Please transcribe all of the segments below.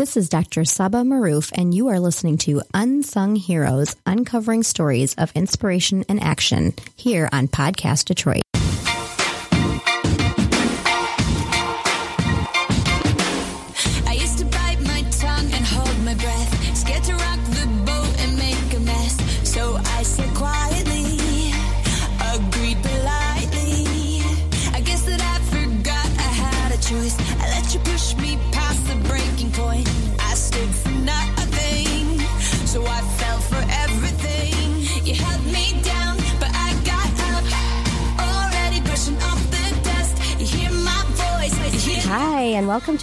This is Dr. Saba Maroof, and you are listening to Unsung Heroes Uncovering Stories of Inspiration and Action here on Podcast Detroit.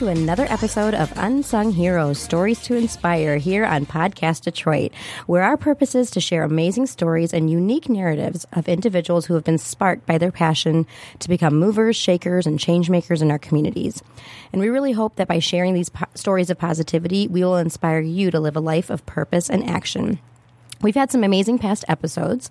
Another episode of Unsung Heroes Stories to Inspire here on Podcast Detroit, where our purpose is to share amazing stories and unique narratives of individuals who have been sparked by their passion to become movers, shakers, and change makers in our communities. And we really hope that by sharing these po- stories of positivity, we will inspire you to live a life of purpose and action. We've had some amazing past episodes.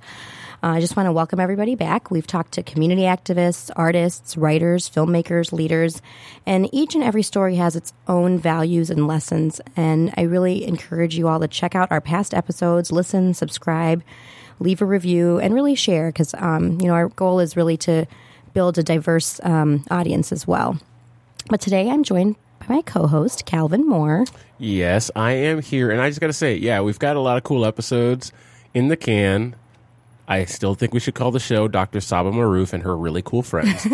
Uh, I just want to welcome everybody back. We've talked to community activists, artists, writers, filmmakers, leaders, and each and every story has its own values and lessons. And I really encourage you all to check out our past episodes, listen, subscribe, leave a review, and really share because, um, you know, our goal is really to build a diverse um, audience as well. But today I'm joined by my co host, Calvin Moore. Yes, I am here, and I just got to say, yeah, we've got a lot of cool episodes in the can. I still think we should call the show Dr. Saba Maroof and her really cool friends.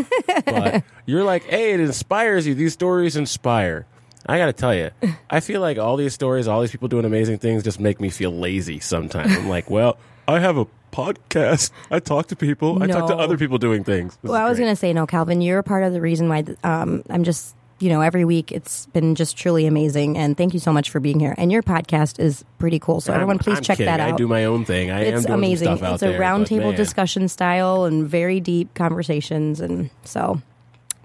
but you're like, hey, it inspires you. These stories inspire. I got to tell you, I feel like all these stories, all these people doing amazing things, just make me feel lazy sometimes. I'm like, well, I have a podcast. I talk to people. I talk to other people doing things. This Well, I was going to say, no, Calvin, you're a part of the reason why um, I'm just, you know, every week it's been just truly amazing. And thank you so much for being here. And your podcast is pretty cool. So, everyone, I'm- please I'm check kidding. that out. I do my own thing. I am it's doing amazing. Stuff out It's a roundtable discussion style and very deep conversations. And so,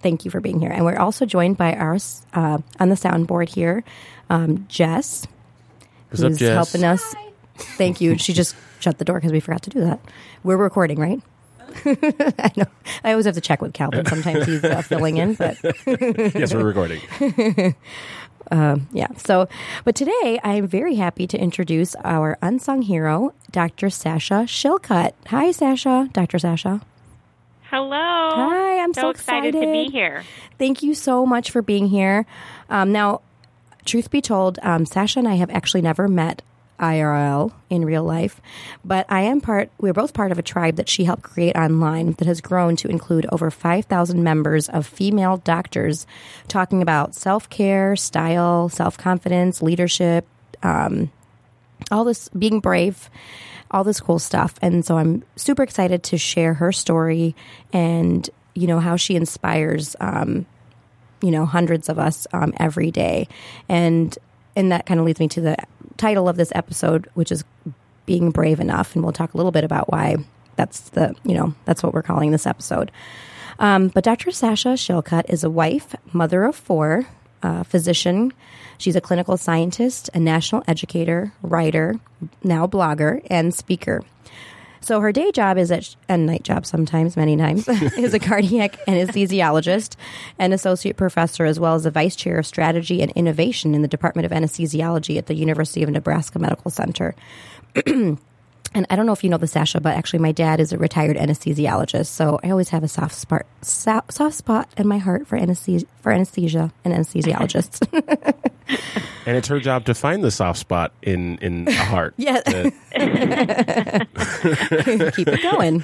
thank you for being here. And we're also joined by our, uh, on the soundboard here, um, Jess, What's up, who's Jess? helping us. Thank you. She just shut the door because we forgot to do that. We're recording, right? I know. I always have to check with Calvin. Sometimes he's uh, filling in, but yes, we're recording. yeah. So, but today I'm very happy to introduce our unsung hero, Dr. Sasha Shillcutt. Hi, Sasha. Dr. Sasha. Hello. Hi, I'm so excited to be here. Thank you so much for being here. Um, now, truth be told, um, Sasha and I have actually never met IRL in real life, but I am part, we're both part of a tribe that she helped create online that has grown to include over 5,000 members of female doctors talking about self care, style, self confidence, leadership, um, all this being brave, all this cool stuff. And so I'm super excited to share her story and, you know, how she inspires, um, you know, hundreds of us um, every day. And, and that kind of leads me to the title of this episode, which is being brave enough. And we'll talk a little bit about why that's the, you know, that's what we're calling this episode. Um, but Dr. Sasha Shillcutt is a wife, mother of four, uh, physician. She's a clinical scientist, a national educator, writer, now blogger, and speaker. So her day job is at and night job sometimes, many times, is a cardiac anesthesiologist and associate professor, as well as a vice chair of strategy and innovation in the Department of Anesthesiology at the University of Nebraska Medical Center. And I don't know if you know this, Sasha, but actually, my dad is a retired anesthesiologist, so I always have a soft spot, so- soft spot in my heart for anesthesia, for anesthesia and anesthesiologists. And it's her job to find the soft spot in in the heart. Yeah. Keep it going.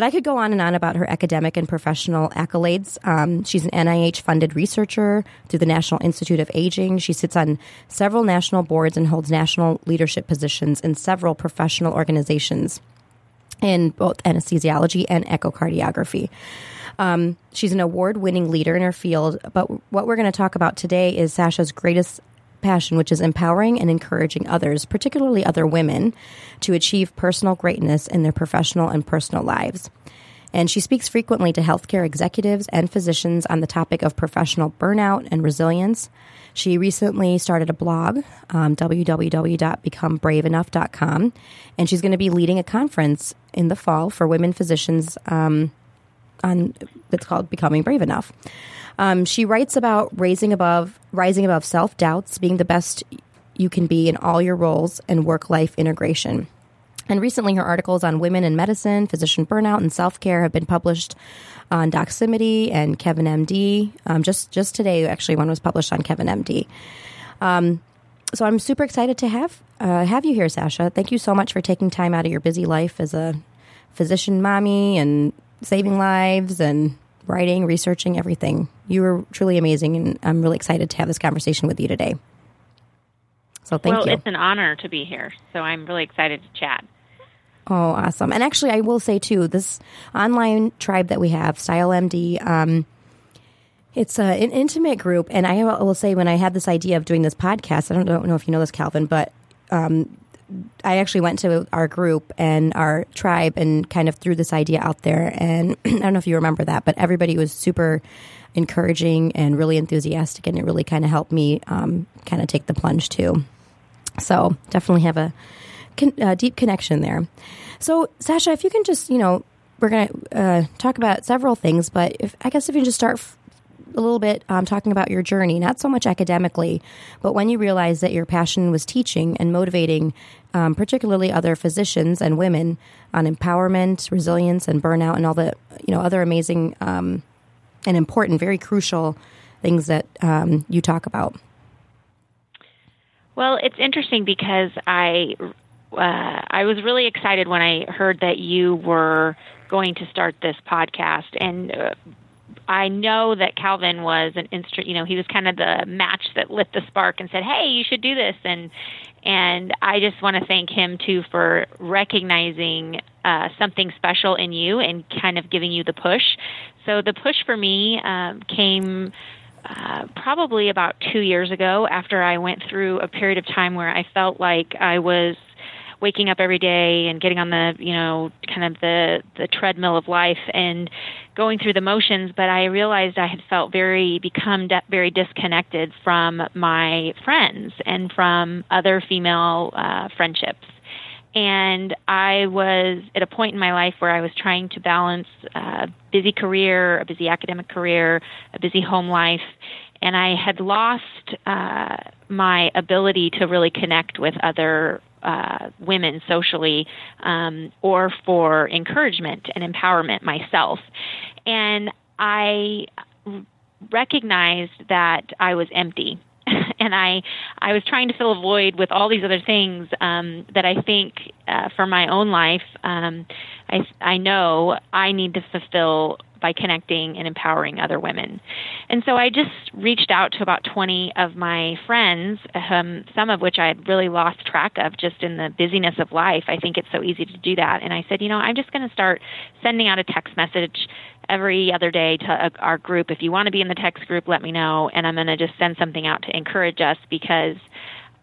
But I could go on and on about her academic and professional accolades. Um, she's an NIH funded researcher through the National Institute of Aging. She sits on several national boards and holds national leadership positions in several professional organizations in both anesthesiology and echocardiography. Um, she's an award winning leader in her field. But what we're going to talk about today is Sasha's greatest passion, which is empowering and encouraging others, particularly other women, to achieve personal greatness in their professional and personal lives. And she speaks frequently to healthcare executives and physicians on the topic of professional burnout and resilience. She recently started a blog, um, www.becomebraveenough.com, and she's going to be leading a conference in the fall for women physicians um, on it's called Becoming Brave Enough. Um, she writes about raising above, rising above self doubts, being the best you can be in all your roles, and work life integration. And recently, her articles on women in medicine, physician burnout, and self care have been published on Doximity and Kevin MD. Um, just just today, actually, one was published on Kevin MD. Um, so I'm super excited to have uh, have you here, Sasha. Thank you so much for taking time out of your busy life as a physician mommy and saving lives and writing, researching everything. You were truly amazing, and I'm really excited to have this conversation with you today. So thank well, you. it's an honor to be here. So I'm really excited to chat. Oh, awesome. And actually, I will say too, this online tribe that we have, Style MD, um, it's a, an intimate group. And I will say, when I had this idea of doing this podcast, I don't, don't know if you know this, Calvin, but um, I actually went to our group and our tribe and kind of threw this idea out there. And I don't know if you remember that, but everybody was super encouraging and really enthusiastic. And it really kind of helped me um, kind of take the plunge too. So definitely have a con- uh, deep connection there. So, Sasha, if you can just, you know, we're going to uh, talk about several things, but if I guess if you just start f- a little bit um, talking about your journey, not so much academically, but when you realized that your passion was teaching and motivating, um, particularly other physicians and women, on empowerment, resilience, and burnout, and all the you know other amazing um, and important, very crucial things that um, you talk about. Well, it's interesting because I uh, I was really excited when I heard that you were going to start this podcast, and uh, I know that Calvin was an instrument. You know, he was kind of the match that lit the spark and said, "Hey, you should do this." And and I just want to thank him too for recognizing uh, something special in you and kind of giving you the push. So the push for me um, came uh, probably about two years ago after I went through a period of time where I felt like I was waking up every day and getting on the you know kind of the the treadmill of life and going through the motions but i realized i had felt very become de- very disconnected from my friends and from other female uh, friendships. And I was at a point in my life where I was trying to balance a busy career, a busy academic career, a busy home life, and I had lost uh, my ability to really connect with other uh, women socially um, or for encouragement and empowerment myself. And I recognized that I was empty. and I, I was trying to fill a void with all these other things um, that I think, uh, for my own life, um, I, I know I need to fulfill by connecting and empowering other women. And so I just reached out to about 20 of my friends, um, some of which I had really lost track of just in the busyness of life. I think it's so easy to do that. And I said, you know, I'm just going to start sending out a text message every other day to uh, our group. If you want to be in the text group, let me know. And I'm going to just send something out to encourage us because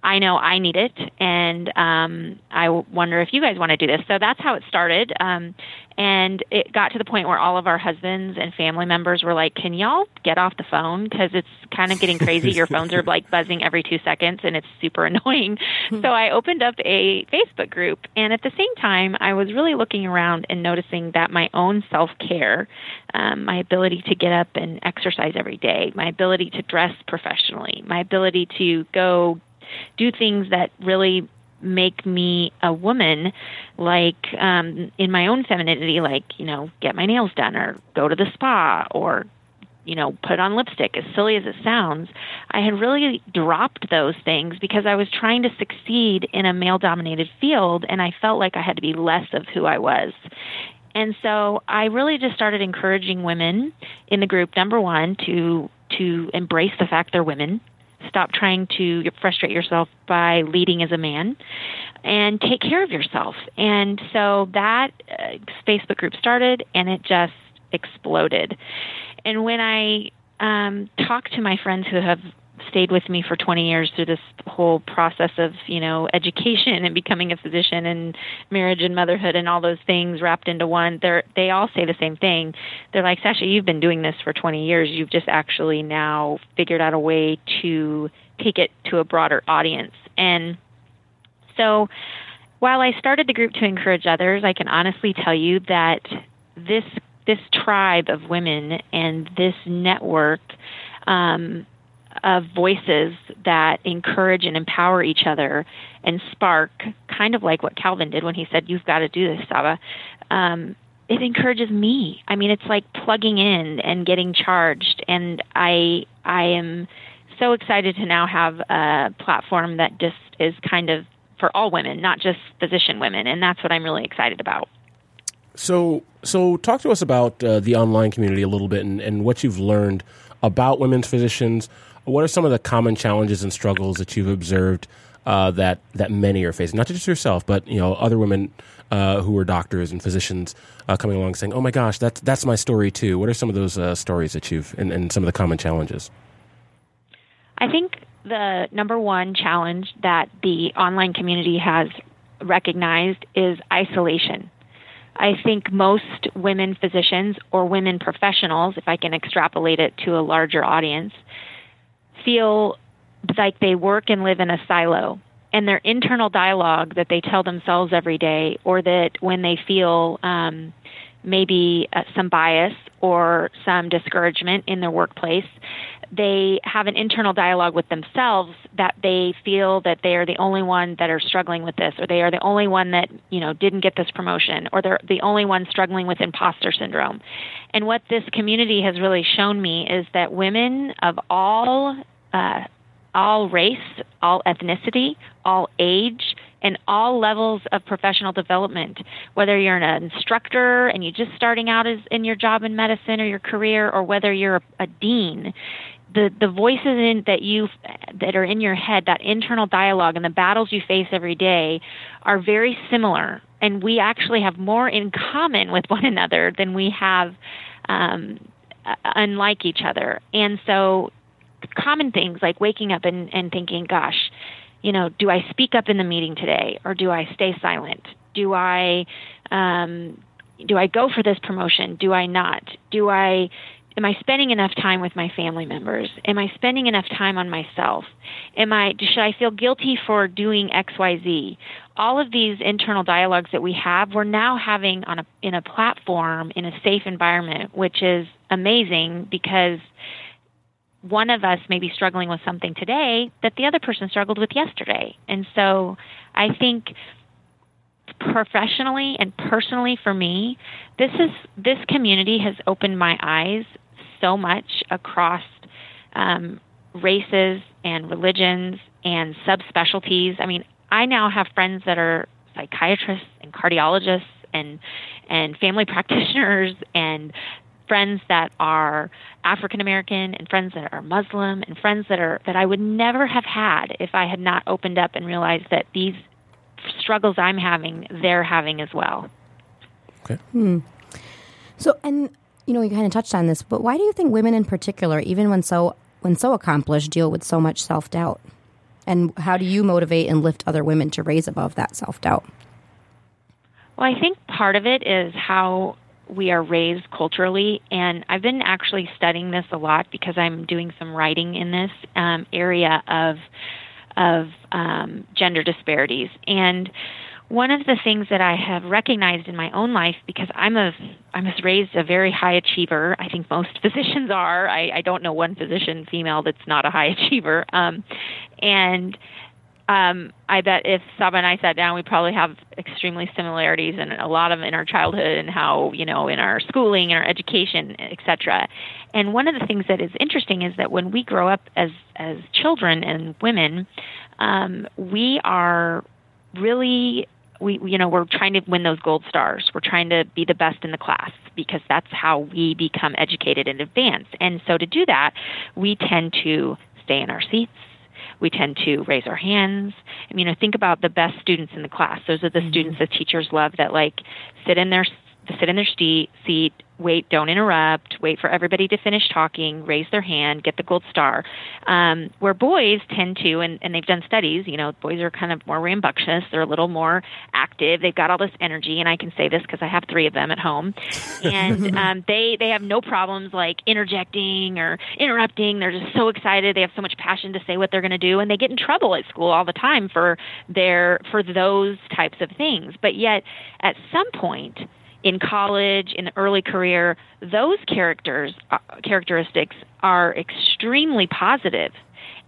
I know I need it, and um, I wonder if you guys want to do this. So that's how it started, um, and it got to the point where all of our husbands and family members were like, "Can y'all get off the phone because it's kind of getting crazy? Your phones are like buzzing every two seconds, and it's super annoying." so I opened up a Facebook group, and at the same time, I was really looking around and noticing that my own self care, um, my ability to get up and exercise every day, my ability to dress professionally, my ability to go do things that really make me a woman like um in my own femininity like you know get my nails done or go to the spa or you know put on lipstick as silly as it sounds. I had really dropped those things because i was trying to succeed in a male dominated field and i felt like i had to be less of who i was. And so i really just started encouraging women in the group number 1 to to embrace the fact they're women Stop trying to frustrate yourself by leading as a man and take care of yourself. And so that uh, Facebook group started and it just exploded. And when I um, talk to my friends who have stayed with me for 20 years through this whole process of you know education and becoming a physician and marriage and motherhood and all those things wrapped into one. They they all say the same thing. They're like Sasha you've been doing this for 20 years. You've just actually now figured out a way to take it to a broader audience. And so while I started the group to encourage others I can honestly tell you that this this tribe of women and this network um, of voices that encourage and empower each other and spark, kind of like what Calvin did when he said, "You've got to do this, Saba." Um, it encourages me. I mean, it's like plugging in and getting charged, and I I am so excited to now have a platform that just is kind of for all women, not just physician women, and that's what I'm really excited about. So, so talk to us about uh, the online community a little bit and, and what you've learned about women's physicians. What are some of the common challenges and struggles that you've observed uh, that that many are facing? Not just yourself, but you know other women uh, who are doctors and physicians uh, coming along saying, "Oh my gosh, that's that's my story too." What are some of those uh, stories that you've and, and some of the common challenges? I think the number one challenge that the online community has recognized is isolation. I think most women physicians or women professionals, if I can extrapolate it to a larger audience, feel like they work and live in a silo. And their internal dialogue that they tell themselves every day, or that when they feel um, maybe uh, some bias or some discouragement in their workplace, they have an internal dialogue with themselves that they feel that they are the only one that are struggling with this or they are the only one that you know didn't get this promotion or they're the only one struggling with imposter syndrome. And what this community has really shown me is that women of all uh, all race all ethnicity all age and all levels of professional development, whether you're an instructor and you're just starting out as, in your job in medicine or your career, or whether you're a, a dean the the voices in, that you that are in your head, that internal dialogue, and the battles you face every day, are very similar, and we actually have more in common with one another than we have um, unlike each other. And so, common things like waking up and, and thinking, "Gosh, you know, do I speak up in the meeting today, or do I stay silent? Do I um, do I go for this promotion? Do I not? Do I am I spending enough time with my family members? Am I spending enough time on myself? Am I should I feel guilty for doing XYZ? All of these internal dialogues that we have, we're now having on a in a platform in a safe environment, which is amazing because one of us may be struggling with something today that the other person struggled with yesterday. And so I think professionally and personally for me, this is this community has opened my eyes so much across um, races and religions and subspecialties. I mean, I now have friends that are psychiatrists and cardiologists and and family practitioners and friends that are African American and friends that are Muslim and friends that are that I would never have had if I had not opened up and realized that these struggles I'm having they're having as well. Okay. Hmm. So and you know, you kind of touched on this, but why do you think women in particular, even when so when so accomplished, deal with so much self doubt? And how do you motivate and lift other women to raise above that self doubt? Well, I think part of it is how we are raised culturally, and I've been actually studying this a lot because I'm doing some writing in this um, area of of um, gender disparities and one of the things that I have recognized in my own life, because I'm a I was raised a very high achiever. I think most physicians are. I, I don't know one physician female that's not a high achiever. Um, and um, I bet if Saba and I sat down, we probably have extremely similarities and a lot of in our childhood and how you know in our schooling and our education, etc. And one of the things that is interesting is that when we grow up as as children and women, um, we are really we you know we're trying to win those gold stars. We're trying to be the best in the class because that's how we become educated and advance and so to do that we tend to stay in our seats. We tend to raise our hands. I mean you know think about the best students in the class. Those are the mm-hmm. students that teachers love that like sit in their sit in their seat seat wait, don't interrupt, wait for everybody to finish talking, raise their hand, get the gold star. Um, where boys tend to, and, and they've done studies, you know, boys are kind of more rambunctious, they're a little more active, they've got all this energy, and I can say this because I have three of them at home, and um, they they have no problems like interjecting or interrupting. They're just so excited, they have so much passion to say what they're going to do, and they get in trouble at school all the time for their for those types of things. But yet, at some point in college, in early career, those characters uh, characteristics are extremely positive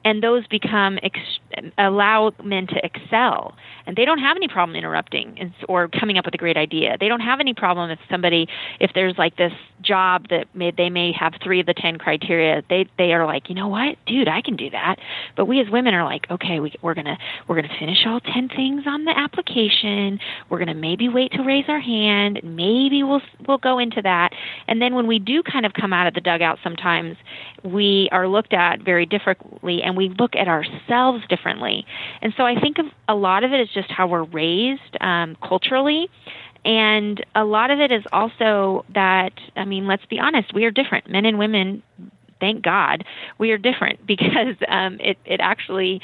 and those become ex- allow men to excel. And they don't have any problem interrupting or coming up with a great idea. They don't have any problem if somebody if there's like this job that may, they may have three of the ten criteria they they are like you know what? Dude i can do that. But we as women are like okay we, we're gonna we're gonna finish all ten things on the application. We're gonna maybe wait to raise our hand. Maybe we'll we'll go into that. And then when we do kind of come out of the dugout sometimes we are looked at very differently and we look at ourselves differently. And so I think of a lot of it is just how we're raised um, culturally. And a lot of it is also that, I mean, let's be honest, we are different. Men and women, thank God, we are different because um, it, it actually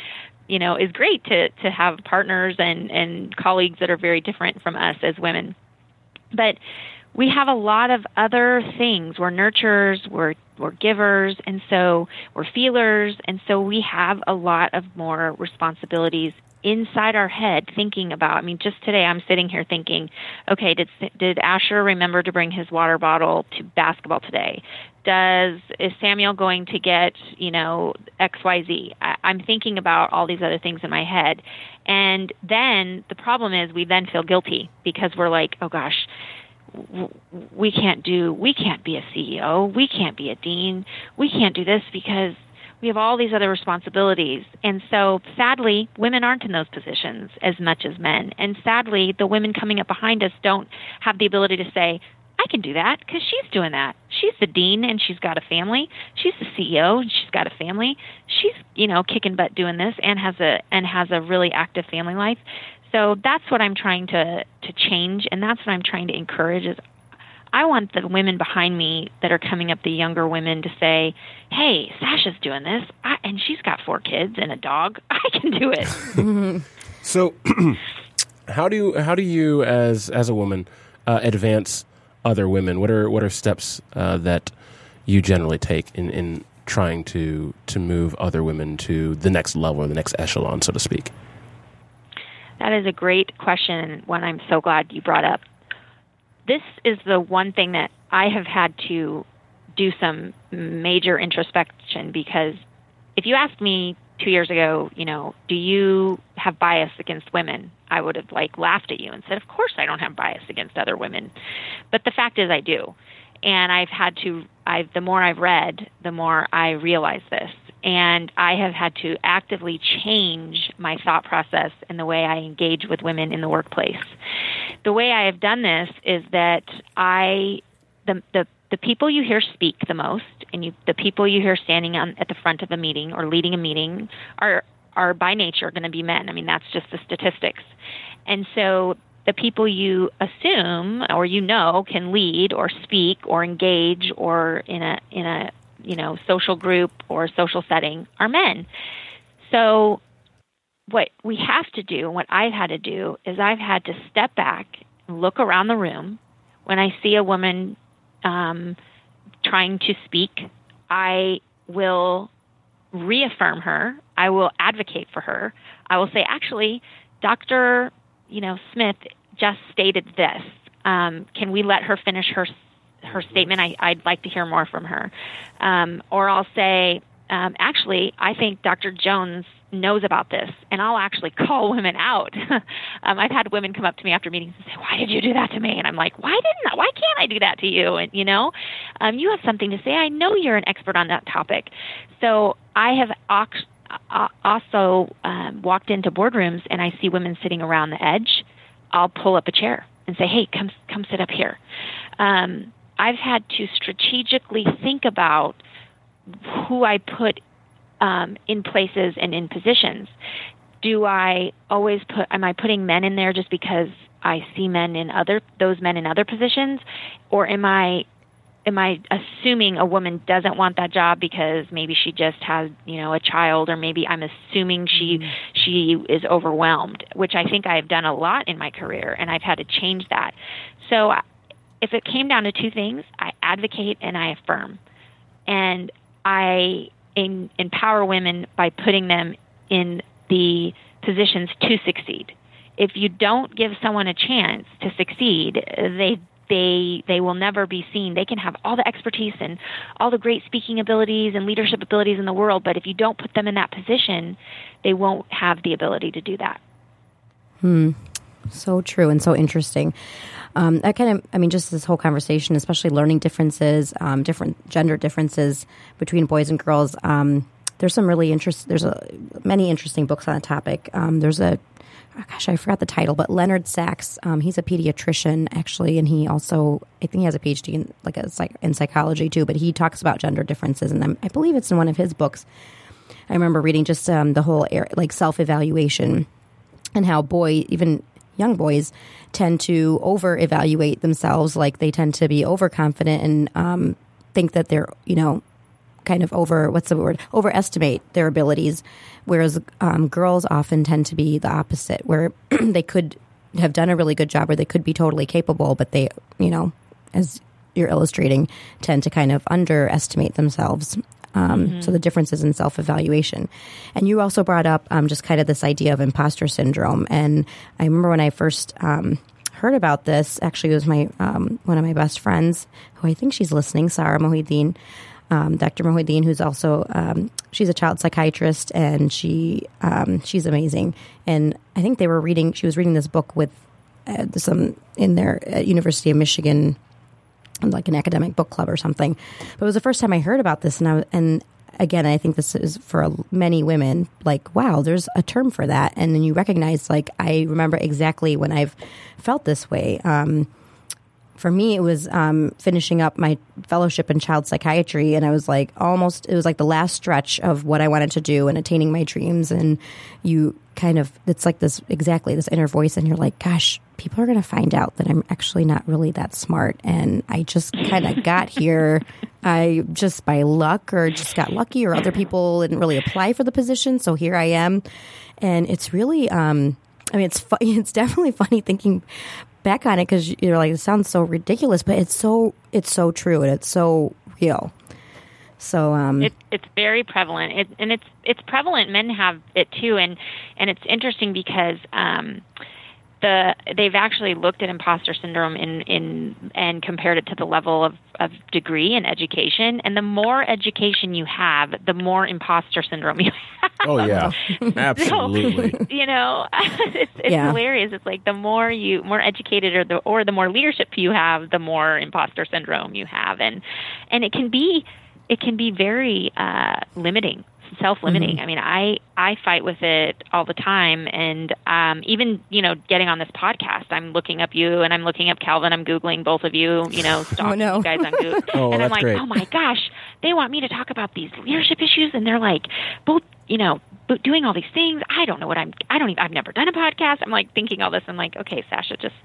you know is great to to have partners and and colleagues that are very different from us as women but we have a lot of other things. We're nurturers, we're we're givers, and so we're feelers, and so we have a lot of more responsibilities inside our head thinking about. I mean, just today I'm sitting here thinking, okay, did did Asher remember to bring his water bottle to basketball today? Does is Samuel going to get you know X Y Z? I, I'm thinking about all these other things in my head, and then the problem is we then feel guilty because we're like, oh gosh we can't do we can't be a CEO, we can't be a dean, we can't do this because we have all these other responsibilities. And so sadly, women aren't in those positions as much as men. And sadly, the women coming up behind us don't have the ability to say, I can do that because she's doing that. She's the dean and she's got a family. She's the CEO and she's got a family. She's, you know, kicking butt doing this and has a and has a really active family life so that's what I'm trying to to change, and that's what I'm trying to encourage. Is I want the women behind me that are coming up, the younger women, to say, "Hey, Sasha's doing this, I, and she's got four kids and a dog. I can do it." so, how do you how do you as as a woman uh, advance other women? What are what are steps uh, that you generally take in in trying to to move other women to the next level or the next echelon, so to speak? That is a great question and one I'm so glad you brought up. This is the one thing that I have had to do some major introspection because if you asked me two years ago, you know, do you have bias against women? I would have like laughed at you and said, of course I don't have bias against other women. But the fact is I do. And I've had to, I've, the more I've read, the more I realize this and I have had to actively change my thought process and the way I engage with women in the workplace. The way I have done this is that I the the the people you hear speak the most and you the people you hear standing on at the front of a meeting or leading a meeting are are by nature going to be men. I mean that's just the statistics. And so the people you assume or you know can lead or speak or engage or in a in a you know social group or social setting are men. So what we have to do, what I've had to do, is I've had to step back and look around the room. When I see a woman um, trying to speak, I will reaffirm her. I will advocate for her. I will say, actually, Dr. You know Smith just stated this. Um, can we let her finish her her statement. I, I'd like to hear more from her. Um, or I'll say, um, actually, I think Dr. Jones knows about this, and I'll actually call women out. um, I've had women come up to me after meetings and say, "Why did you do that to me?" And I'm like, "Why didn't? I, why can't I do that to you?" And you know, um, you have something to say. I know you're an expert on that topic. So I have uh, also um, walked into boardrooms and I see women sitting around the edge. I'll pull up a chair and say, "Hey, come come sit up here." Um, I've had to strategically think about who I put um, in places and in positions. Do I always put? Am I putting men in there just because I see men in other those men in other positions, or am I am I assuming a woman doesn't want that job because maybe she just has, you know, a child or maybe I'm assuming she mm-hmm. she is overwhelmed, which I think I've done a lot in my career and I've had to change that. So if it came down to two things, I advocate and I affirm. And I in, empower women by putting them in the positions to succeed. If you don't give someone a chance to succeed, they they they will never be seen. They can have all the expertise and all the great speaking abilities and leadership abilities in the world, but if you don't put them in that position, they won't have the ability to do that. Hmm. So true and so interesting. Um, that kind of, I mean, just this whole conversation, especially learning differences, um, different gender differences between boys and girls. Um, there's some really interest. There's a, many interesting books on the topic. Um, there's a, oh gosh, I forgot the title, but Leonard Sax. Um, he's a pediatrician actually, and he also, I think, he has a PhD in like a psych, in psychology too. But he talks about gender differences, and I believe it's in one of his books. I remember reading just um, the whole like self evaluation and how boy even young boys tend to over evaluate themselves like they tend to be overconfident and um, think that they're you know kind of over what's the word? Overestimate their abilities. Whereas um, girls often tend to be the opposite where they could have done a really good job or they could be totally capable but they you know as you're illustrating tend to kind of underestimate themselves um, So the differences in self evaluation. And you also brought up um, just kind of this idea of imposter syndrome. And I remember when I first um, heard about this, actually, it was my um, one of my best friends, who I think she's listening, Sarah Mohideen. Um, Dr. Mohideen, who's also um, she's a child psychiatrist and she um, she's amazing. And I think they were reading. She was reading this book with uh, some in their uh, University of Michigan like an academic book club or something. But it was the first time I heard about this, and I and again, I think this is for many women. Like, wow, there's a term for that, and then you recognize. Like, I remember exactly when I've felt this way. Um, for me, it was um, finishing up my fellowship in child psychiatry, and I was like almost. It was like the last stretch of what I wanted to do and attaining my dreams. And you kind of, it's like this exactly this inner voice, and you're like, gosh, people are going to find out that I'm actually not really that smart, and I just kind of got here. I just by luck, or just got lucky, or other people didn't really apply for the position, so here I am, and it's really. Um, I mean, it's fu- it's definitely funny thinking back on it because you're like, it sounds so ridiculous, but it's so it's so true and it's so real. So um, It, it's very prevalent, it, and it's it's prevalent. Men have it too, and and it's interesting because um, the they've actually looked at imposter syndrome in in and compared it to the level of of degree and education. And the more education you have, the more imposter syndrome you have. Oh yeah, absolutely. you know, it's, it's Yeah. hilarious. It's like the more you more educated or the or the more leadership you have, the more imposter syndrome you have, and and it can be it can be very uh, limiting, self limiting. I mean, I I fight with it all the time, and um, even you know, getting on this podcast, I'm looking up you and I'm looking up Calvin. I'm googling both of you. You know, stalking no. you guys on Google, Oh, and I'm like, great. oh my gosh, they want me to talk about these leadership issues, and they're like, both, you know, doing all these things. I don't know what I'm. I don't even. I've never done a podcast. I'm like thinking all this. I'm like, okay, Sasha, just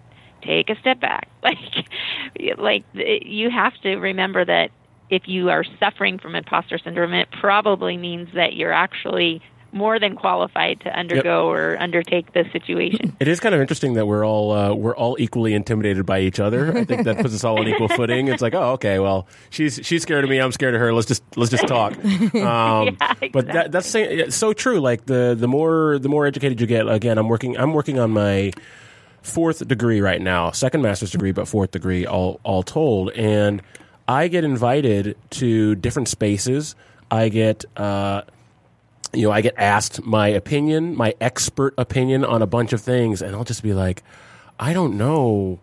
take a step back. Like, like you have to remember that if you are suffering from imposter syndrome, it probably means that you're actually more than qualified to undergo or undertake the situation. It is kind of interesting that we're all uh, we're all equally intimidated by each other. I think that puts us all on equal footing. It's like, oh, okay, well, she's she's scared of me. I'm scared of her. Let's just let's just talk. Um, But that, that's so true. Like the the more the more educated you get. Again, I'm working I'm working on my fourth degree right now, second master's degree, but fourth degree all all told. And I get invited to different spaces. I get. Uh, you know, I get asked my opinion, my expert opinion on a bunch of things, and I'll just be like, I don't know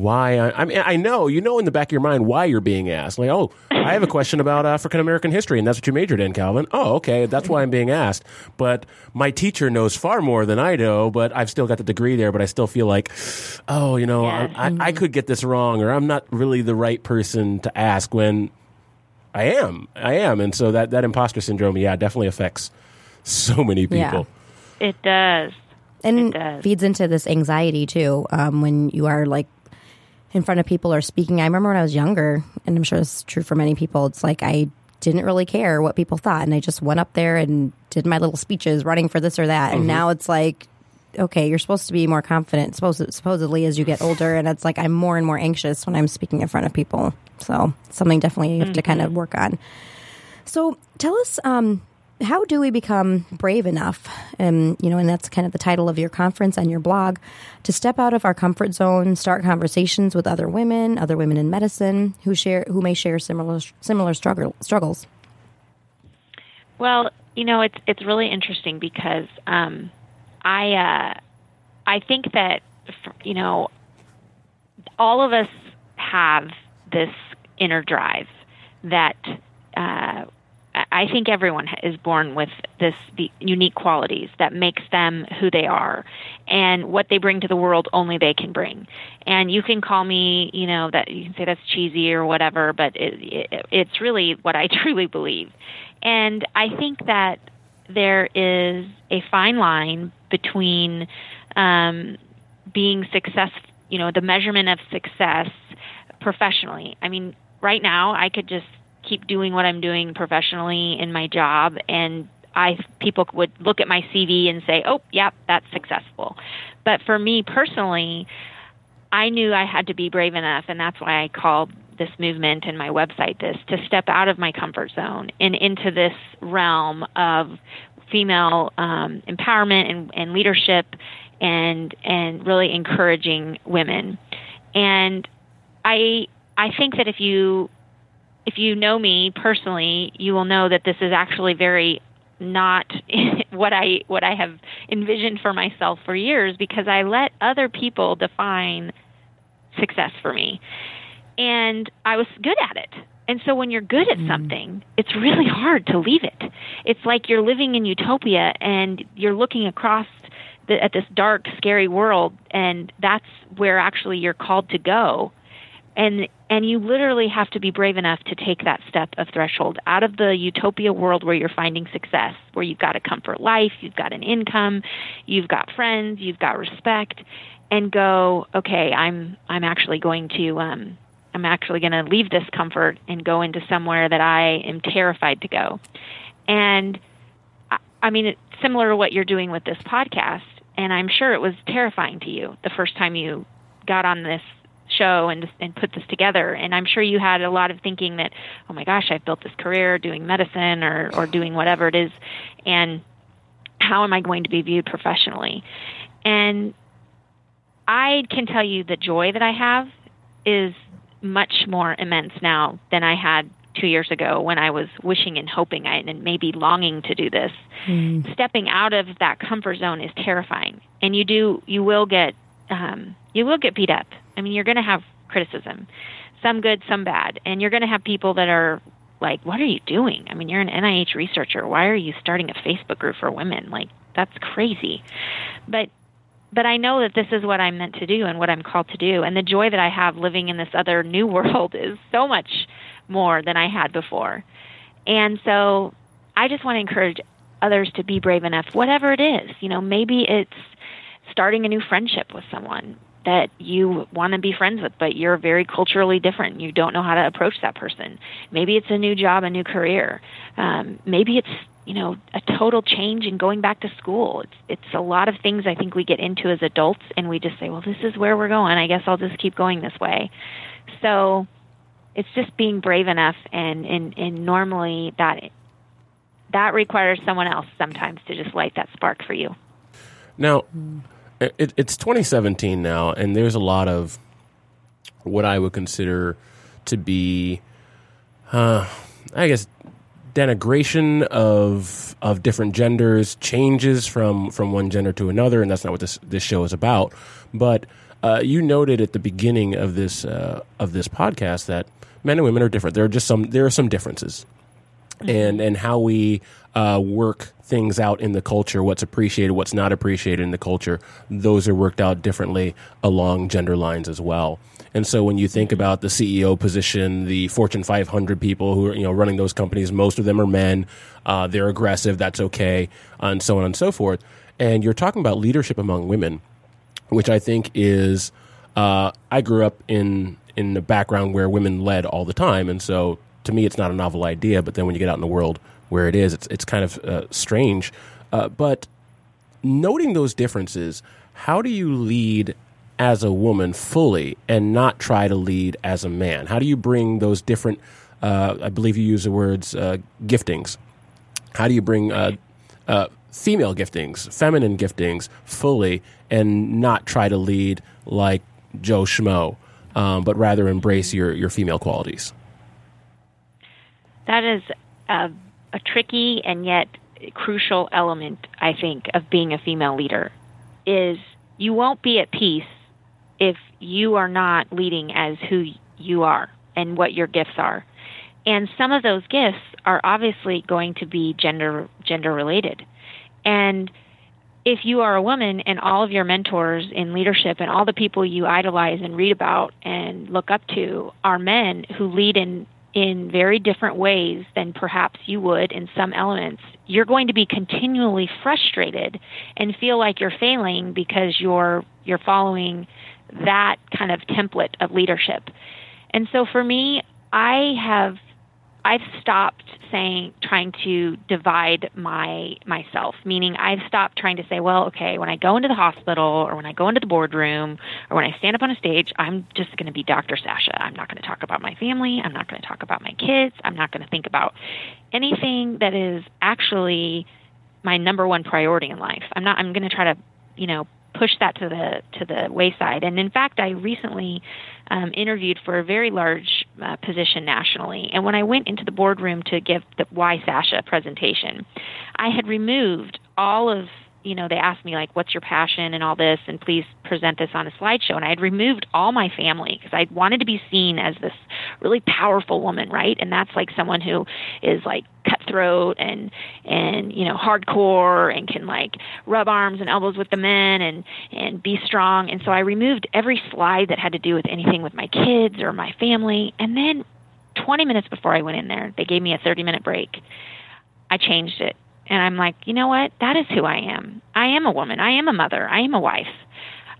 why. I, I mean, I know, you know, in the back of your mind why you're being asked. Like, oh, I have a question about African American history, and that's what you majored in, Calvin. Oh, okay, that's why I'm being asked. But my teacher knows far more than I know, but I've still got the degree there, but I still feel like, oh, you know, Yes. I, I, I could get this wrong, or I'm not really the right person to ask when I am. I am. And so that, that imposter syndrome, yeah, definitely affects so many people. Yeah. It does. and It does. feeds into this anxiety too um, when you are like in front of people or speaking. I remember when i was younger and i'm sure it's true for many people it's like i didn't really care what people thought and i just went up there and did my little speeches running for this or that. And now it's like okay you're supposed to be more confident supposed, supposedly as you get older and it's like i'm more and more anxious when i'm speaking in front of people. So something definitely you have to kind of work on. So tell us um, how do we become brave enough? And you know, and that's kind of the title of your conference and your blog to step out of our comfort zone, start conversations with other women, other women in medicine who share who may share similar similar struggle, struggles. Well, you know, it's it's really interesting because um, I uh, I think that you know all of us have this inner drive that uh, I think everyone is born with this the unique qualities that makes them who they are, and what they bring to the world only they can bring. And you can call me, you know, that you can say that's cheesy or whatever, but it, it, it's really what I truly believe. And I think that there is a fine line between um, being success, you know, the measurement of success professionally. I mean, right now I could just keep doing what I'm doing professionally in my job and I people would look at my CV and say, "Oh, yep, that's successful." But for me personally, I knew I had to be brave enough and that's why I called this movement and my website this to step out of my comfort zone and into this realm of female um, empowerment and, and leadership and and really encouraging women. And I I think that if you if you know me personally, you will know that this is actually very not what I what I have envisioned for myself for years because I let other people define success for me. And I was good at it. And so when you're good at mm. something, it's really hard to leave it. It's like you're living in utopia and you're looking across the, at this dark, scary world, and that's where actually you're called to go. And and you literally have to be brave enough to take that step of threshold out of the utopia world where you're finding success, where you've got a comfort life, you've got an income, you've got friends, you've got respect, and go, okay, I'm I'm actually going to um, I'm actually going to leave this comfort and go into somewhere that I am terrified to go. And I, I mean, it's similar to what you're doing with this podcast. And I'm sure it was terrifying to you the first time you got on this show and and put this together. And I'm sure you had a lot of thinking that, oh my gosh, I've built this career doing medicine or or doing whatever it is, and how am I going to be viewed professionally? And I can tell you the joy that I have is much more immense now than I had two years ago when I was wishing and hoping I, and maybe longing to do this. Mm. Stepping out of that comfort zone is terrifying, and you do you will get um, you will get beat up. I mean, you're going to have criticism, some good, some bad, and you're going to have people that are like, "What are you doing?" I mean, you're an NIH researcher. Why are you starting a Facebook group for women? Like, that's crazy. But but I know that this is what I'm meant to do and what I'm called to do. And the joy that I have living in this other new world is so much more than I had before. And so I just want to encourage others to be brave enough, whatever it is. You know, maybe it's starting a new friendship with someone that you want to be friends with, but you're very culturally different. You don't know how to approach that person. Maybe it's a new job, a new career. Um, maybe it's you know a total change in going back to school it's it's a lot of things i think we get into as adults and we just say well this is where we're going i guess i'll just keep going this way so it's just being brave enough and and and normally that that requires someone else sometimes to just light that spark for you now it, it's 2017 now and there's a lot of what i would consider to be uh, i guess denigration of of different genders, changes from from one gender to another, and that's not what this this show is about. But uh, you noted at the beginning of this uh, of this podcast that men and women are different. There are just some there are some differences, mm-hmm. and and how we uh, work things out in the culture, what's appreciated, what's not appreciated in the culture, those are worked out differently along gender lines as well. And so when you think about the CEO position, the Fortune 500 people who are you know running those companies, most of them are men. Uh, they're aggressive. That's okay, and so on and so forth. And you're talking about leadership among women, which I think is. Uh, I grew up in in a background where women led all the time, and so to me, it's not a novel idea. But then when you get out in the world where it is, it's it's kind of uh, strange. Uh, but noting those differences, how do you lead as a woman fully and not try to lead as a man? How do you bring those different, uh, I believe you use the words uh, giftings, How do you bring uh, uh, female giftings, feminine giftings, fully, and not try to lead like Joe Schmo, um, but rather embrace your your female qualities? That is a, a tricky and yet crucial element, I think, of being a female leader. Is you won't be at peace if you are not leading as who you are and what your gifts are. And some of those gifts are obviously going to be gender gender related. And if you are a woman and all of your mentors in leadership and all the people you idolize and read about and look up to are men who lead in in very different ways than perhaps you would in some elements, you're going to be continually frustrated and feel like you're failing because you're you're following that kind of template of leadership. And so for me, I have I've stopped saying trying to divide my myself, meaning I've stopped trying to say, well, okay, when I go into the hospital or when I go into the boardroom or when I stand up on a stage, I'm just going to be Dr. Sasha. I'm not going to talk about my family. I'm not going to talk about my kids. I'm not going to think about anything that is actually my number one priority in life. I'm not I'm going to try to, you know, push that to the to the wayside. And in fact, I recently um, interviewed for a very large uh, position nationally. And when I went into the boardroom to give the Why Sasha presentation, I had removed all of you know, they asked me like, "What's your passion?" and all this, and please present this on a slideshow. And I had removed all my family because I wanted to be seen as this really powerful woman, right? And that's like someone who is like cutthroat and and you know hardcore and can like rub arms and elbows with the men and and be strong. And so I removed every slide that had to do with anything with my kids or my family. And then 20 minutes before I went in there, they gave me a 30 minute break. I changed it and I'm like, you know what? That is who I am. I am a woman. I am a mother. I am a wife.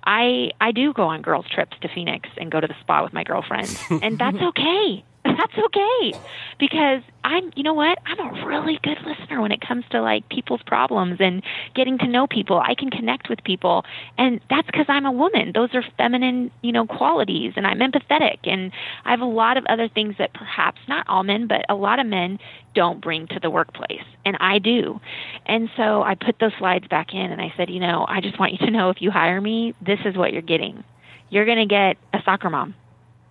I I do go on girls trips to Phoenix and go to the spa with my girlfriends, and that's okay. That's okay because I'm, you know what? I'm a really good listener when it comes to like people's problems and getting to know people. I can connect with people, and that's because I'm a woman. Those are feminine, you know, qualities, and I'm empathetic, and I have a lot of other things that perhaps not all men, but a lot of men don't bring to the workplace, and I do. And so I put those slides back in, and I said, you know, I just want you to know if you hire me, this is what you're getting. You're going to get a soccer mom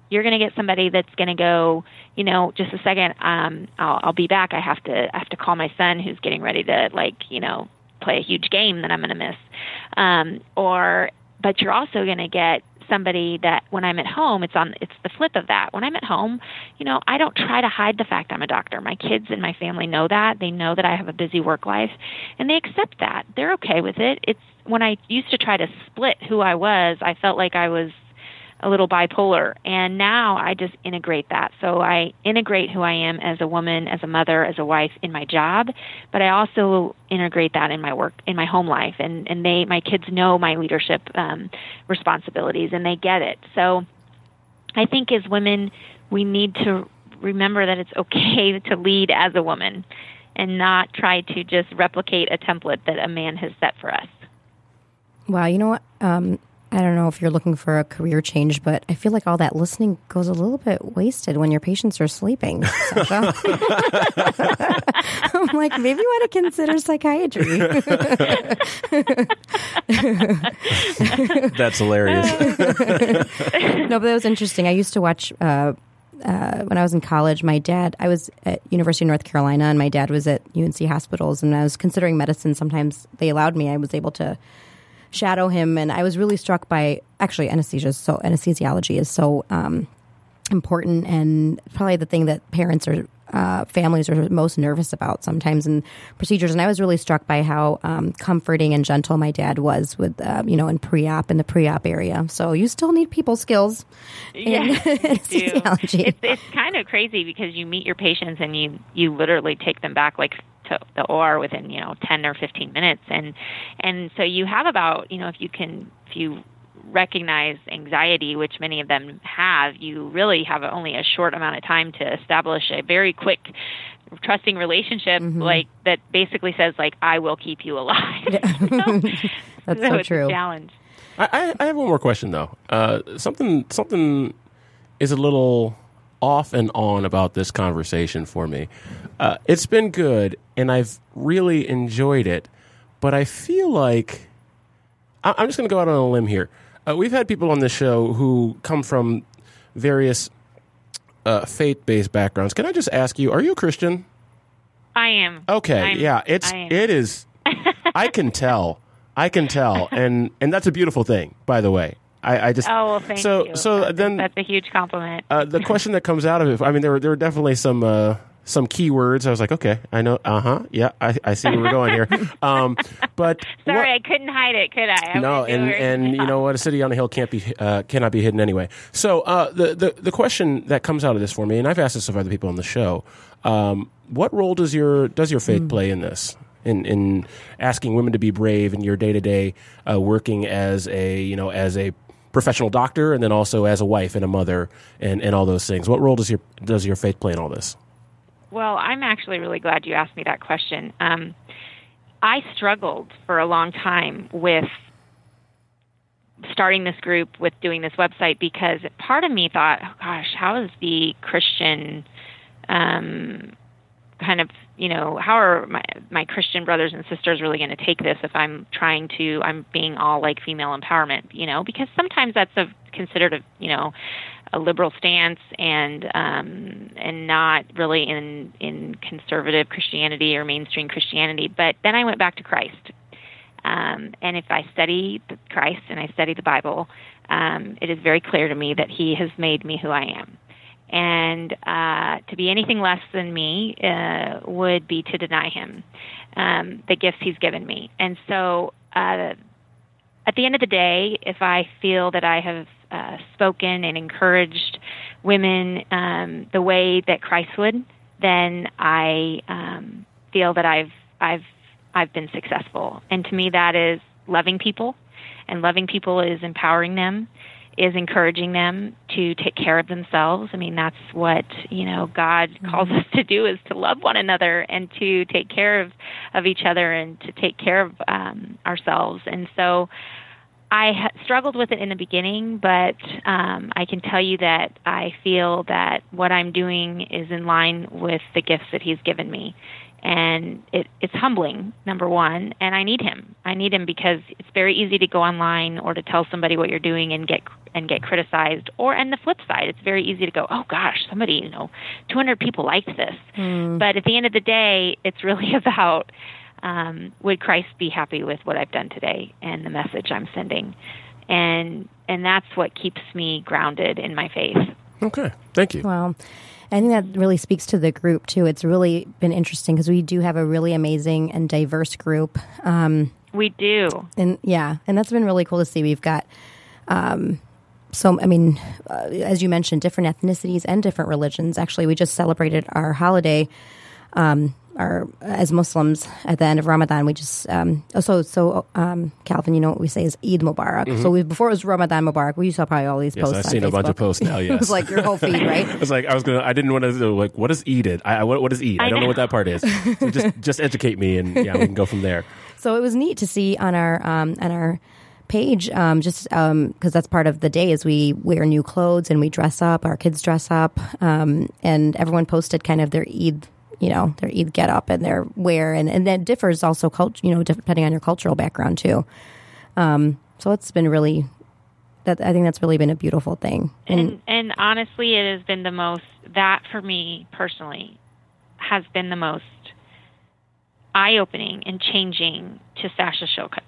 you're going to get somebody that's going to go, you know, just a second, um, I'll, I'll be back. I have to, I have to call my son who's getting ready to like, you know, play a huge game that I'm going to miss. Um, or, but you're also going to get somebody that when I'm at home, it's on, it's the flip of that. When I'm at home, you know, I don't try to hide the fact I'm a doctor. My kids and my family know that. They know that I have a busy work life and they accept that. They're okay with it. It's when I used to try to split who I was, I felt like I was a little bipolar. And now I just integrate that. So I integrate who I am as a woman, as a mother, as a wife in my job, but I also integrate that in my work, in my home life. And, and they, my kids know my leadership um, responsibilities and they get it. So I think as women, we need to remember that it's okay to lead as a woman and not try to just replicate a template that a man has set for us. Wow, you know what? Um, I don't know if you're looking for a career change, but I feel like all that listening goes a little bit wasted when your patients are sleeping. I'm like, maybe you want to consider psychiatry. That's hilarious. no, but that was interesting. I used to watch. Uh, uh, when I was in college, my dad, I was at University of North Carolina, and my dad was at UNC hospitals. And I was considering medicine. Sometimes they allowed me. I was able to shadow him, and I was really struck by actually anesthesia. So anesthesiology is so um, important, and probably the thing that parents or uh, families are most nervous about sometimes in procedures. And I was really struck by how um, comforting and gentle my dad was with, uh, you know, in pre-op in the pre-op area. So you still need people skills. Yeah. It's, it's kind of crazy because you meet your patients and you you literally take them back like to the OR within you know 10 or 15 minutes and and so you have about you know if you can if you recognize anxiety which many of them have you really have only a short amount of time to establish a very quick trusting relationship Mm-hmm. like that basically says like I will keep you alive That's so so it's true. a challenge I, I, I have one more question though. Uh, something something is a little off and on about this conversation for me. Uh, it's been good, and I've really enjoyed it. But I feel like I- I'm just going to go out on a limb here. Uh, we've had people on the show who come from various uh, faith-based backgrounds. Can I just ask you, are you a Christian? I am. Okay, I'm- yeah, it's it is. I can tell. I can tell, and and that's a beautiful thing, by the way. I, I just Oh, well, thank so you. so That's- then that's a huge compliment. uh, the question that comes out of it. I mean, there were there were definitely some uh, some keywords. I was like, okay, I know. Uh huh. Yeah, I, I see where we're going here. Um, but Sorry, what- I couldn't hide it, could I? I no, and and you know what? A city on a hill can't be uh, cannot be hidden anyway. So uh, the, the the question that comes out of this for me, and I've asked this of other people on the show, um, what role does your does your faith play in this? In in asking women to be brave in your day to day working as a you know as a professional doctor and then also as a wife and a mother and, and all those things. What role does your does your faith play in all this? Well, I'm actually really glad you asked me that question. Um, I struggled for a long time with starting this group, with doing this website, because part of me thought, oh, gosh, how is the Christian um, kind of, you know, how are my, my Christian brothers and sisters really going to take this if I'm trying to, I'm being all like female empowerment, you know, because sometimes that's a, considered a, you know, a liberal stance and um, and not really in in conservative Christianity or mainstream Christianity. But then I went back to Christ, um, and if I study Christ and I study the Bible, um, it is very clear to me that He has made me who I am. And uh, to be anything less than me uh, would be to deny Him um, the gifts He's given me. And so, uh, at the end of the day, if I feel that I have uh, spoken and encouraged women um, the way that Christ would, then I um, feel that I've I've I've been successful. And to me, that is loving people, and loving people is empowering them, is encouraging them to take care of themselves. I mean, that's what you know God calls us to do is to love one another and to take care of of each other and to take care of um, ourselves. And so. I ha- struggled with it in the beginning, but um, I can tell you that I feel that what I'm doing is in line with the gifts that He's given me, and it, it's humbling. Number one, and I need Him. I need Him because it's very easy to go online or to tell somebody what you're doing and get and get criticized. Or and the flip side, it's very easy to go, oh gosh, somebody you know, 200 people liked this. But at the end of the day, it's really about um, would Christ be happy with what I've done today and the message I'm sending? And and that's what keeps me grounded in my faith. Okay, thank you. Well, I think that really speaks to the group too. It's really been interesting because we do have a really amazing and diverse group. Um, We do. and yeah, and that's been really cool to see. We've got, um, so I mean, uh, as you mentioned, different ethnicities and different religions. Actually, we just celebrated our holiday, um, our as Muslims at the end of Ramadan. We just um, oh, so so um, Calvin, you know what we say is Eid Mubarak. So we before it was Ramadan Mubarak. We saw probably all these Mm-hmm. Yes, posts. I've on seen a bunch of posts now. it Yes, was like your whole feed, right? I was like, I was gonna. I didn't want to do like, what is eat it? I, I what, what is eat? I, I don't know know. what that part is. So just just educate me, and yeah, we can go from there. So it was neat to see on our um, on our page, um, just because that's part of the day is we wear new clothes and we dress up. Our kids dress up, um, and everyone posted kind of their Eid, you know, their get up and their wear, and and that differs also, cult- you know, depending on your cultural background too. Um, so it's been really. That, I think that's really been a beautiful thing. And and honestly, it has been the most that for me personally has been the most eye opening and changing to Sasha Shillcutt.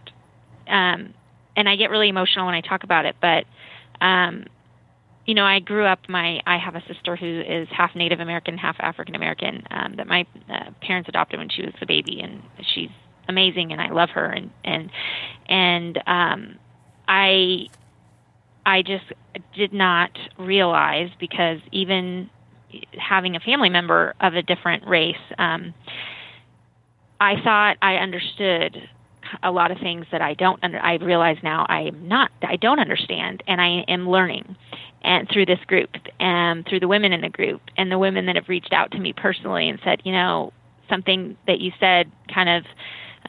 Um, and I get really emotional when I talk about it, but um, you know, I grew up. My I have a sister who is half Native American, half African American. Um, that my uh, parents adopted when she was a baby, and she's amazing, and I love her. And and and um, I I just did not realize because even having a family member of a different race, um, I thought I understood a lot of things that I don't under I realize now I am not I don't understand and I am learning and through this group and through the women in the group and the women that have reached out to me personally and said, you know, something that you said kind of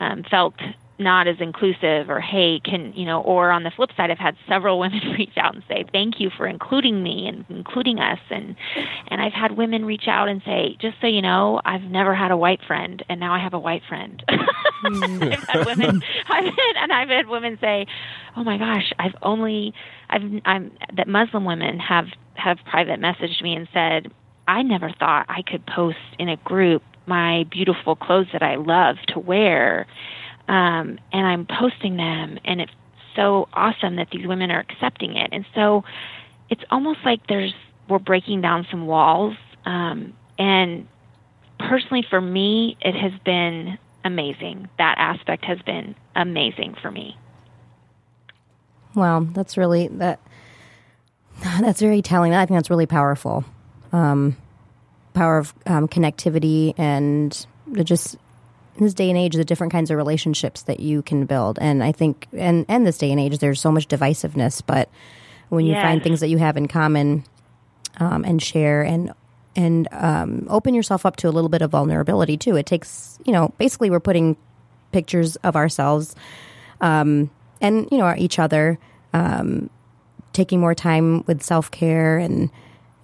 um, felt not as inclusive or hey can you know or on the flip side i've had several women reach out and say thank you for including me and including us. And and i've had women reach out and say just so you know i've never had a white friend and now i have a white friend. I've had women I've had, and i've had women say oh my gosh i've only i've i'm that muslim women have have private messaged me and said i never thought i could post in a group my beautiful clothes that i love to wear um, and I'm posting them, and it's so awesome that these women are accepting it. And so it's almost like there's we're breaking down some walls. Um, and personally, for me, it has been amazing. That aspect has been amazing for me. Wow, that's really that. That's very telling. I think that's really powerful. Um, power of um, connectivity and the just in this day and age, the different kinds of relationships that you can build. And I think, and and this day and age, there's so much divisiveness. But when you Yes. find things that you have in common um, and share and and um, open yourself up to a little bit of vulnerability too. It takes, you know, basically we're putting pictures of ourselves um, and you know each other, um, taking more time with self care and.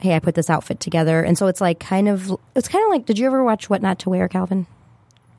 Hey, I put this outfit together, and so it's like kind of. It's kind of like. Did you ever watch What Not to Wear, Calvin,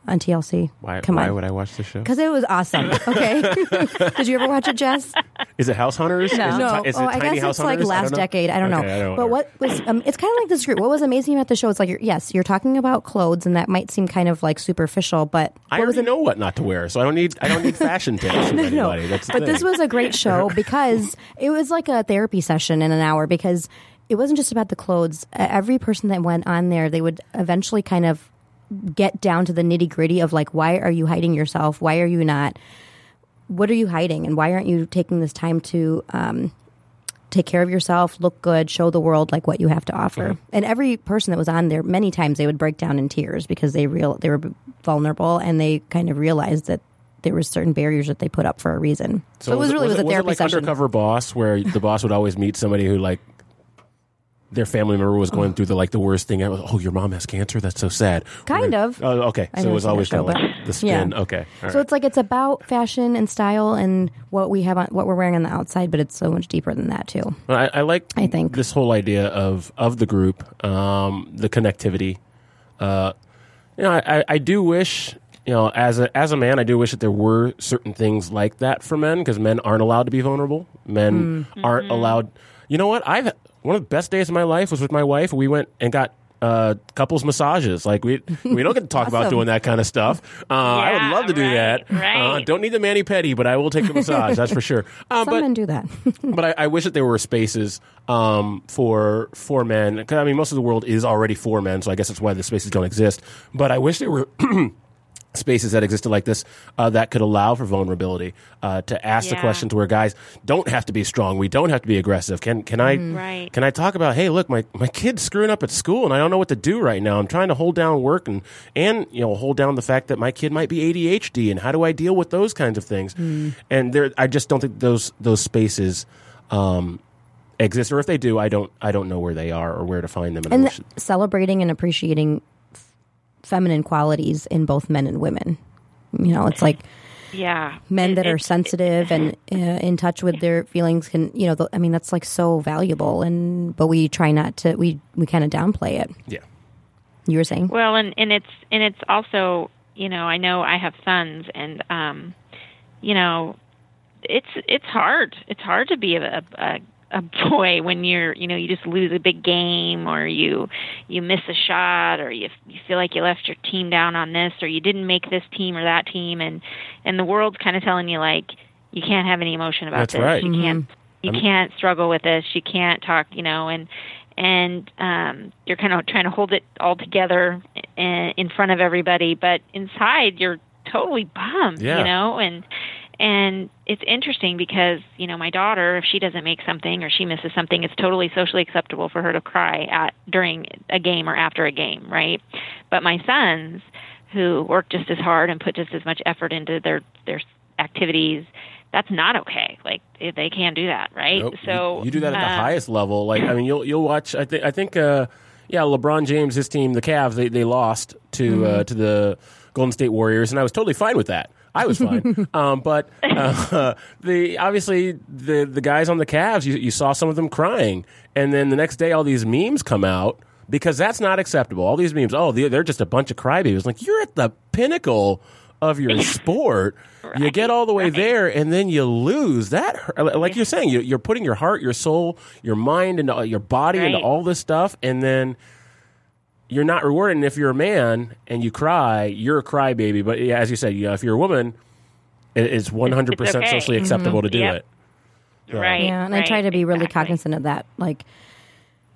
on TLC? Why, Come why on, would I watch the show? because it was awesome. Okay, did you ever watch it, Jess? Is it House Hunters? Is it, No, is oh, it I guess House it's like Hunters? I last don't decade. I don't Okay, know. I don't but what was um, it's kind of like this group. What was amazing about the show? It's like you're, yes, you're talking about clothes, and that might seem kind of like superficial, but I already know what not to wear, so I don't need I don't need fashion tips from no, the but this was a great show because it was like a therapy session in an hour because it wasn't just about the clothes. Every person that went on there, they would eventually kind of get down to the nitty gritty of like, why are you hiding yourself? Why are you not? What are you hiding? And why aren't you taking this time to um, take care of yourself, look good, show the world like what you have to offer? And every person that was on there, many times they would break down in tears because they real they were vulnerable and they kind of realized that there were certain barriers that they put up for a reason. So, it was really was, a was therapy it like session. undercover boss where the boss would always meet somebody who like their family member was going through the like the worst thing. ever. Oh, your mom has cancer. That's so sad. Kind We're- of. Oh, okay. I So it was always kind of like the skin. yeah. Okay. All So right. it's like it's about fashion and style and what we have on what we're wearing on the outside, but it's so much deeper than that too. I, I like I think. this whole idea of of the group, um, the connectivity. Uh, you know, I, I- I do wish, you know, as a as a man, I do wish that there were certain things like that for men because men aren't allowed to be vulnerable. Men Mm. aren't allowed. You know what? I've one of the best days of my life was with my wife. We went and got. Uh, couples massages. Like we we don't get to talk about doing that kind of stuff. Uh, I would love to do right, that. Uh, don't need the mani pedi, but I will take the massage. That's for sure. Um, Some but men do that. but I, I wish that there were spaces um, for for men. I mean, most of the world is already for men, so I guess that's why the spaces don't exist. But I wish there were. Spaces that existed like this uh, that could allow for vulnerability uh, to ask the Yeah. questions where guys don't have to be strong. We don't have to be aggressive. Can can I Right. can I talk about? Hey, look, my my kid's screwing up at school, and I don't know what to do right now. I'm trying to hold down work and and you know hold down the fact that my kid might be ADHD, and how do I deal with those kinds of things? And there, I just don't think those those spaces um, exist, or if they do, I don't I don't know where they are or where to find them. And, and wish- celebrating and appreciating f- feminine qualities in both men and women. You know, it's like Yeah. men It- that are it's- sensitive and uh, in touch with their feelings can, you know, th- I mean, that's like so valuable. And but we try not to. We we kind of downplay it. yeah. You were saying, Well, and and it's and it's also you know I know I have sons and um, you know, it's it's hard. It's hard to be a, a a boy when you're you know you just lose a big game or you you miss a shot or you you feel like you left your team down on this or you didn't make this team or that team and and the world's kind of telling you like you can't have any emotion about That's this. right. You can't you can't struggle with this. You can't talk, you know, and and um, you're kind of trying to hold it all together in, in front of everybody, but inside you're totally bummed, Yeah. you know, and and it's interesting because you know my daughter, if she doesn't make something or she misses something, it's totally socially acceptable for her to cry at during a game or after a game, right? But my sons, who work just as hard and put just as much effort into their their activities, that's not okay. Like they they can't do that, right? Nope. So you, you do that at the uh, highest level. Like I mean, you'll you'll watch. I think I think uh, yeah, LeBron James, his team, the Cavs, they they lost to Mm-hmm. uh, to the Golden State Warriors, and I was totally fine with that. I was fine. um, but uh, the obviously the the guys on the Cavs, you, you saw some of them crying, and then the next day, all these memes come out because that's not acceptable. All these memes, oh, they're, just a bunch of crybabies. Like you're at the pinnacle of your sport. You get all the way there, and then you lose. That, hurt- like you're saying, you, you're putting your heart, your soul, your mind, and your body into all this stuff, and then you're not rewarded. And if you're a man and you cry, you're a crybaby. But yeah, as you said, you know, if you're a woman, it's 100 percent okay. socially mm-hmm. acceptable to do Yep. it. Right. Yeah, and I try to be really exactly. cognizant of that. Like,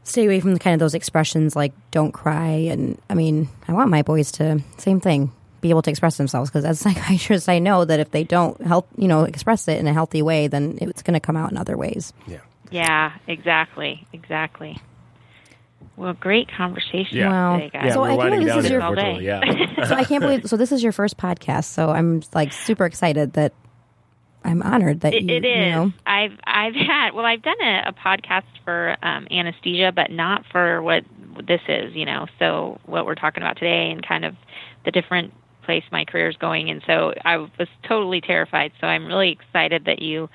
stay away from the kind of those expressions like "don't cry." And I mean, I want my boys to same thing, be able to express themselves because as psychiatrists, I know that if they don't help, you know, express it in a healthy way, then it's going to come out in other ways. Yeah. Yeah, exactly, exactly. Well, great conversation Yeah. Wow. today, guys. Yeah, So we're I can't winding believe down this is here, your- All day. Yeah. So I can't believe. So this is your first podcast. So I'm like super excited that I'm honored that It, you, it is. you know. I've I've had well, I've done a, a podcast for um, anesthesia, but not for what this is. You know, so what we're talking about today and kind of the different place my career is going. And so I was totally terrified. So I'm really excited that you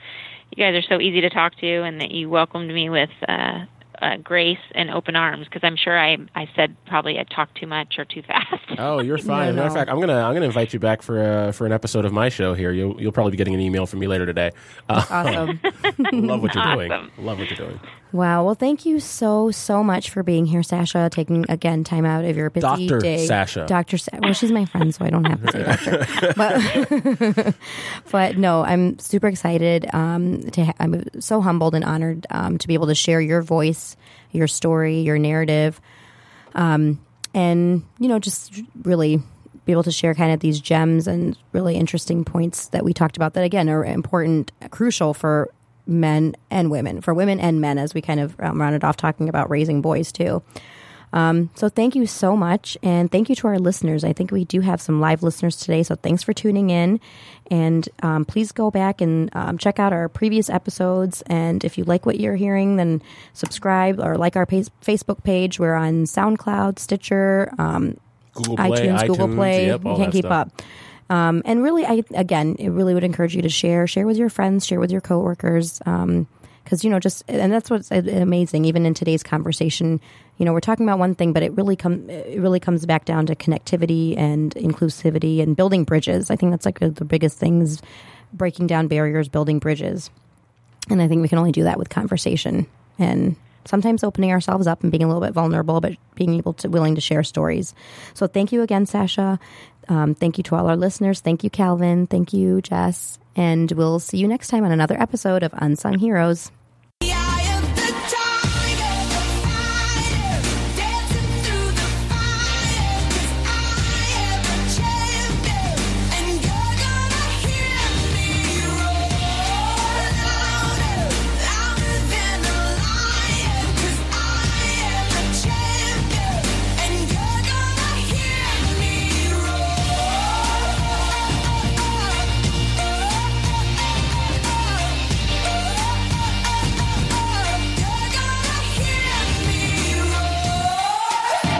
you guys are so easy to talk to and that you welcomed me with. Uh, uh, grace and open arms because I'm sure I I said probably I talked too much or too fast. Oh, you're fine. No, Matter of no. fact, I'm gonna I'm gonna invite you back for uh, for an episode of my show here. You'll you'll probably be getting an email from me later today. Uh, Awesome. love what you're doing. Love what you're doing. Wow. Well, thank you so, so much for being here, Sasha, taking again time out of your busy Dr. day. Sasha. Dr. Sa- well, she's my friend, so I don't have to say doctor. But, but no, I'm super excited. Um, to ha- I'm so humbled and honored um, to be able to share your voice, your story, your narrative, um, and, you know, just really be able to share kind of these gems and really interesting points that we talked about that, again, are important, crucial for men and women, for women and men, as we kind of um, rounded off talking about raising boys too. Um, so thank you so much, and thank you to our listeners. I think we do have some live listeners today, so thanks for tuning in. And um, please go back and um, check out our previous episodes. And if you like what you're hearing, then subscribe or like our pa- Facebook page. We're on SoundCloud, Stitcher, um, Google Play, iTunes, Google iTunes, Play. Yep, you can't keep stuff. up. Um, and really, I again, it really would encourage you to share, share with your friends, share with your coworkers, because you know, just and that's what's amazing. Even in today's conversation, you know, we're talking about one thing, but it really come it really comes back down to connectivity and inclusivity and building bridges. I think that's like the biggest things, breaking down barriers, building bridges, and I think we can only do that with conversation and sometimes opening ourselves up and being a little bit vulnerable, but being able to willing to share stories. So thank you again, Sasha. Um, thank you to all our listeners. Thank you, Calvin. Thank you, Jess. And we'll see you next time on another episode of Unsung Heroes.